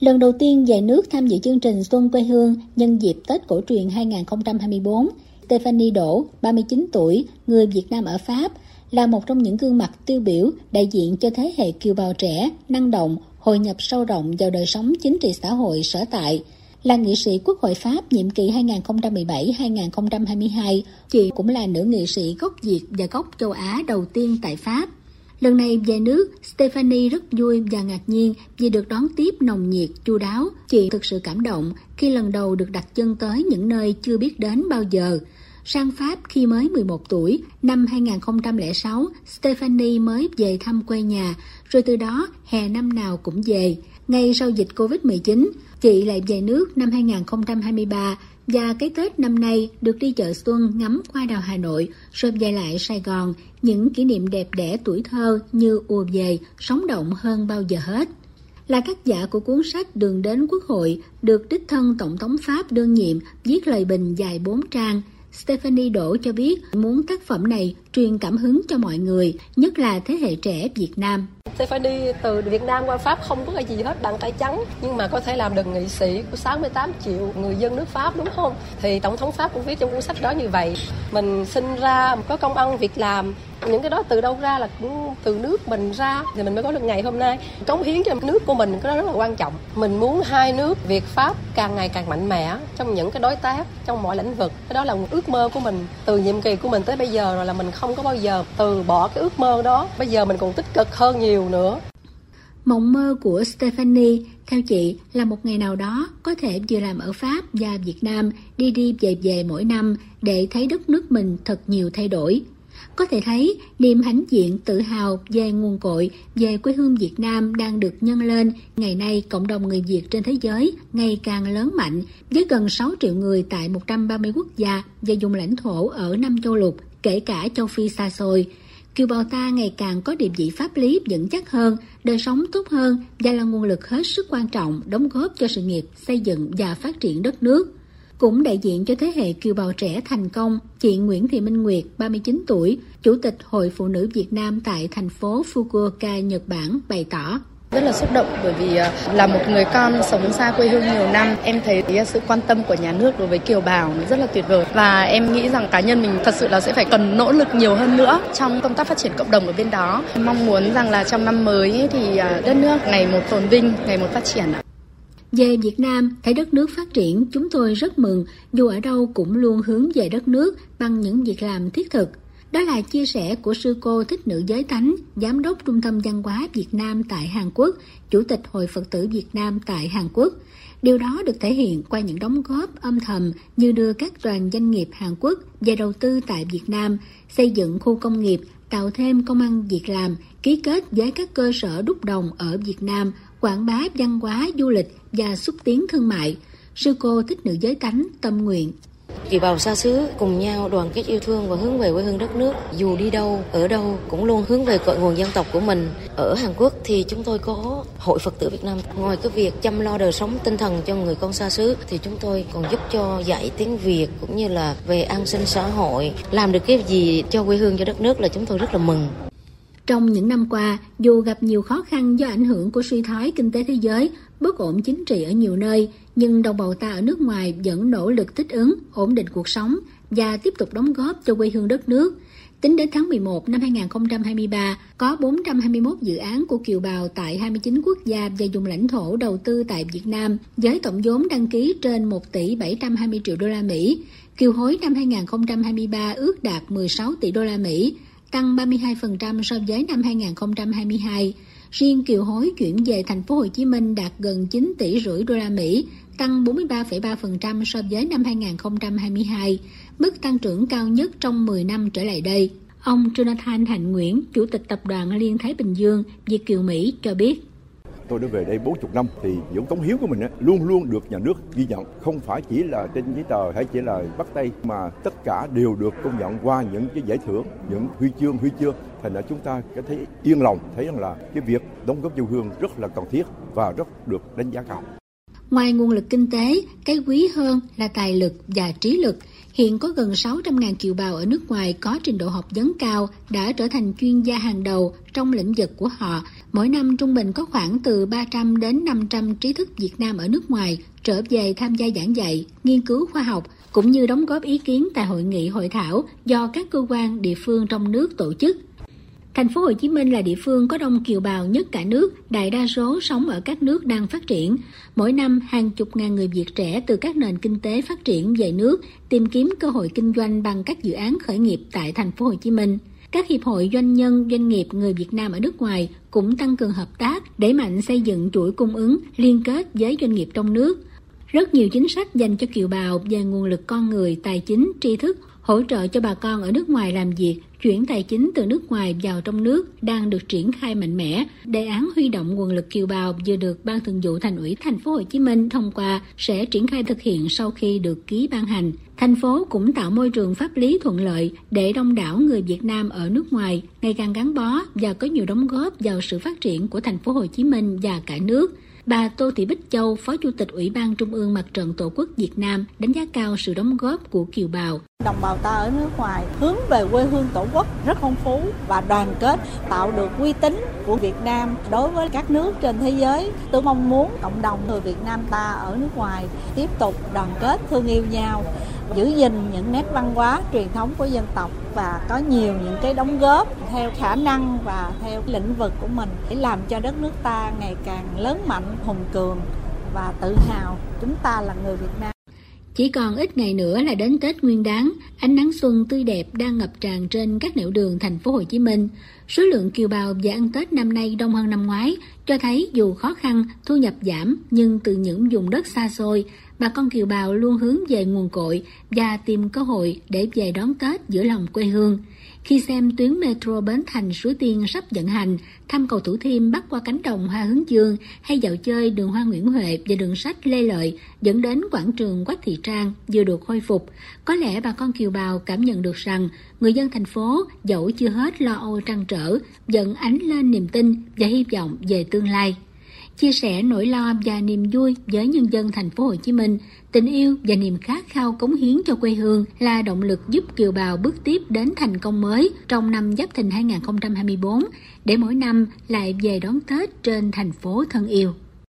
Lần đầu tiên về nước tham dự chương trình Xuân quê hương nhân dịp Tết cổ truyền 2024, Stephanie Đỗ, 39 tuổi, người Việt Nam ở Pháp, là một trong những gương mặt tiêu biểu đại diện cho thế hệ kiều bào trẻ, năng động, hội nhập sâu rộng vào đời sống chính trị xã hội sở tại. Là nghị sĩ Quốc hội Pháp nhiệm kỳ 2017-2022, chị cũng là nữ nghị sĩ gốc Việt và gốc châu Á đầu tiên tại Pháp. Lần này về nước, Stephanie rất vui và ngạc nhiên vì được đón tiếp nồng nhiệt, chu đáo. Chị thực sự cảm động khi lần đầu được đặt chân tới những nơi chưa biết đến bao giờ. Sang Pháp khi mới 11 tuổi, năm 2006, Stephanie mới về thăm quê nhà, rồi từ đó hè năm nào cũng về. Ngay sau dịch Covid-19, chị lại về nước năm 2023 và cái Tết năm nay được đi chợ xuân ngắm hoa đào Hà Nội, rồi về lại Sài Gòn, những kỷ niệm đẹp đẽ tuổi thơ như ùa về, sống động hơn bao giờ hết. Là tác giả của cuốn sách Đường đến Quốc hội, được đích thân Tổng thống Pháp đương nhiệm viết lời bình dài 4 trang, Stephanie Đỗ cho biết muốn tác phẩm này truyền cảm hứng cho mọi người, nhất là thế hệ trẻ Việt Nam. Phải đi từ Việt Nam qua Pháp không có cái gì hết bàn tay trắng. Nhưng mà có thể làm được nghị sĩ của 68 triệu người dân nước Pháp đúng không? Thì Tổng thống Pháp cũng viết trong cuốn sách đó như vậy. Mình sinh ra có công ăn việc làm. Những cái đó từ đâu ra là cũng từ nước mình ra. Thì mình mới có được ngày hôm nay. Cống hiến cho nước của mình cái đó rất là quan trọng. Mình muốn hai nước Việt Pháp càng ngày càng mạnh mẽ trong những cái đối tác trong mọi lĩnh vực. Cái đó là một ước mơ của mình. Từ nhiệm kỳ của mình tới bây giờ rồi là mình không có bao giờ từ bỏ cái ước mơ đó bây giờ mình còn tích cực hơn nhiều nữa Mộng mơ của Stephanie, theo chị, là một ngày nào đó có thể vừa làm ở Pháp và Việt Nam đi đi về về mỗi năm để thấy đất nước mình thật nhiều thay đổi. Có thể thấy, niềm hãnh diện tự hào về nguồn cội, về quê hương Việt Nam đang được nhân lên. Ngày nay, cộng đồng người Việt trên thế giới ngày càng lớn mạnh, với gần 6 triệu người tại 130 quốc gia và vùng lãnh thổ ở năm châu lục, kể cả châu Phi xa xôi. Kiều bào ta ngày càng có địa vị pháp lý vững chắc hơn, đời sống tốt hơn và là nguồn lực hết sức quan trọng đóng góp cho sự nghiệp xây dựng và phát triển đất nước. Cũng đại diện cho thế hệ kiều bào trẻ thành công, chị Nguyễn Thị Minh Nguyệt, 39 tuổi, Chủ tịch Hội Phụ nữ Việt Nam tại thành phố Fukuoka, Nhật Bản, bày tỏ. Rất là xúc động bởi vì ờ, là một người con sống xa quê hương nhiều năm, em thấy ờ, sự quan tâm của nhà nước đối với kiều bào rất là tuyệt vời và em nghĩ rằng cá nhân mình thật sự là sẽ phải cần nỗ lực nhiều hơn nữa trong công tác phát triển cộng đồng ở bên đó. Mong muốn rằng là trong năm mới thì ờ, đất nước ngày một phồn vinh, ngày một phát triển. Về Việt Nam, thấy đất nước phát triển, chúng tôi rất mừng, dù ở đâu cũng luôn hướng về đất nước bằng những việc làm thiết thực. Đó là chia sẻ của sư cô Thích Nữ Giới thánh Giám đốc Trung tâm Văn hóa Việt Nam tại Hàn Quốc, Chủ tịch Hội Phật tử Việt Nam tại Hàn Quốc. Điều đó được thể hiện qua những đóng góp âm thầm như đưa các đoàn doanh nghiệp Hàn Quốc về đầu tư tại Việt Nam, xây dựng khu công nghiệp, tạo thêm công ăn việc làm, ký kết với các cơ sở đúc đồng ở Việt Nam, quảng bá văn hóa du lịch và xúc tiến thương mại. Sư cô thích nữ giới tánh tâm nguyện Kiều bào xa xứ cùng nhau đoàn kết yêu thương và hướng về quê hương đất nước. Dù đi đâu, ở đâu cũng luôn hướng về cội nguồn dân tộc của mình. Ở Hàn Quốc thì chúng tôi có Hội Phật tử Việt Nam. Ngoài cái việc chăm lo đời sống tinh thần cho người con xa xứ thì chúng tôi còn giúp cho dạy tiếng Việt cũng như là về an sinh xã hội. Làm được cái gì cho quê hương cho đất nước là chúng tôi rất là mừng. Trong những năm qua, dù gặp nhiều khó khăn do ảnh hưởng của suy thoái kinh tế thế giới, bất ổn chính trị ở nhiều nơi, nhưng đồng bào ta ở nước ngoài vẫn nỗ lực thích ứng, ổn định cuộc sống và tiếp tục đóng góp cho quê hương đất nước. Tính đến tháng 11 năm 2023, có 421 dự án của kiều bào tại 29 quốc gia và vùng lãnh thổ đầu tư tại Việt Nam, với tổng vốn đăng ký trên 1 tỷ 720 triệu đô la Mỹ. Kiều hối năm 2023 ước đạt 16 tỷ đô la Mỹ, tăng 32% so với năm 2022. Riêng kiều hối chuyển về thành phố Hồ Chí Minh đạt gần 9 tỷ rưỡi đô la Mỹ, tăng 43,3% so với năm 2022, mức tăng trưởng cao nhất trong 10 năm trở lại đây. Ông Jonathan Hạnh Nguyễn, Chủ tịch Tập đoàn Liên Thái Bình Dương, Việt Kiều Mỹ cho biết tôi đã về đây 40 năm thì những cống Hiếu của mình luôn luôn được nhà nước ghi nhận. Không phải chỉ là trên giấy tờ hay chỉ là bắt tay mà tất cả đều được công nhận qua những cái giải thưởng những huy chương huy chương. Thành ra chúng ta cảm thấy yên lòng thấy rằng là cái việc đóng góp yêu hương rất là cần thiết và rất được đánh giá cao. Ngoài nguồn lực kinh tế, cái quý hơn là tài lực và trí lực. Hiện có gần 600.000 kiều bào ở nước ngoài có trình độ học vấn cao đã trở thành chuyên gia hàng đầu trong lĩnh vực của họ. Mỗi năm trung bình có khoảng từ 300 đến 500 trí thức Việt Nam ở nước ngoài trở về tham gia giảng dạy, nghiên cứu khoa học cũng như đóng góp ý kiến tại hội nghị hội thảo do các cơ quan địa phương trong nước tổ chức. Thành phố Hồ Chí Minh là địa phương có đông kiều bào nhất cả nước, đại đa số sống ở các nước đang phát triển. Mỗi năm, hàng chục ngàn người Việt trẻ từ các nền kinh tế phát triển về nước tìm kiếm cơ hội kinh doanh bằng các dự án khởi nghiệp tại thành phố Hồ Chí Minh. Các hiệp hội doanh nhân, doanh nghiệp người Việt Nam ở nước ngoài cũng tăng cường hợp tác, để mạnh xây dựng chuỗi cung ứng, liên kết với doanh nghiệp trong nước. Rất nhiều chính sách dành cho kiều bào về nguồn lực con người, tài chính, tri thức, hỗ trợ cho bà con ở nước ngoài làm việc, chuyển tài chính từ nước ngoài vào trong nước đang được triển khai mạnh mẽ. Đề án huy động nguồn lực kiều bào vừa được Ban Thường vụ Thành ủy Thành phố Hồ Chí Minh thông qua sẽ triển khai thực hiện sau khi được ký ban hành. Thành phố cũng tạo môi trường pháp lý thuận lợi để đông đảo người Việt Nam ở nước ngoài ngày càng gắn bó và có nhiều đóng góp vào sự phát triển của Thành phố Hồ Chí Minh và cả nước. Bà Tô Thị Bích Châu, Phó Chủ tịch Ủy ban Trung ương Mặt trận Tổ quốc Việt Nam đánh giá cao sự đóng góp của kiều bào. Đồng bào ta ở nước ngoài hướng về quê hương Tổ quốc rất phong phú và đoàn kết, tạo được uy tín của Việt Nam đối với các nước trên thế giới. Tôi mong muốn cộng đồng người Việt Nam ta ở nước ngoài tiếp tục đoàn kết, thương yêu nhau, giữ gìn những nét văn hóa truyền thống của dân tộc và có nhiều những cái đóng góp theo khả năng và theo lĩnh vực của mình để làm cho đất nước ta ngày càng lớn mạnh, hùng cường và tự hào chúng ta là người Việt Nam. Chỉ còn ít ngày nữa là đến Tết Nguyên đán, ánh nắng xuân tươi đẹp đang ngập tràn trên các nẻo đường thành phố Hồ Chí Minh. Số lượng kiều bào về ăn Tết năm nay đông hơn năm ngoái, cho thấy dù khó khăn, thu nhập giảm nhưng từ những vùng đất xa xôi, bà con kiều bào luôn hướng về nguồn cội và tìm cơ hội để về đón Tết giữa lòng quê hương. Khi xem tuyến metro Bến Thành Suối Tiên sắp vận hành, thăm cầu Thủ Thiêm bắc qua cánh đồng Hoa Hướng Dương hay dạo chơi đường Hoa Nguyễn Huệ và đường sách Lê Lợi dẫn đến quảng trường Quách Thị Trang vừa được khôi phục, có lẽ bà con kiều bào cảm nhận được rằng người dân thành phố dẫu chưa hết lo âu trăn trở, vẫn ánh lên niềm tin và hy vọng về tương lai chia sẻ nỗi lo và niềm vui với nhân dân thành phố Hồ Chí Minh. Tình yêu và niềm khát khao cống hiến cho quê hương là động lực giúp kiều bào bước tiếp đến thành công mới trong năm Giáp Thìn 2024 để mỗi năm lại về đón Tết trên thành phố thân yêu.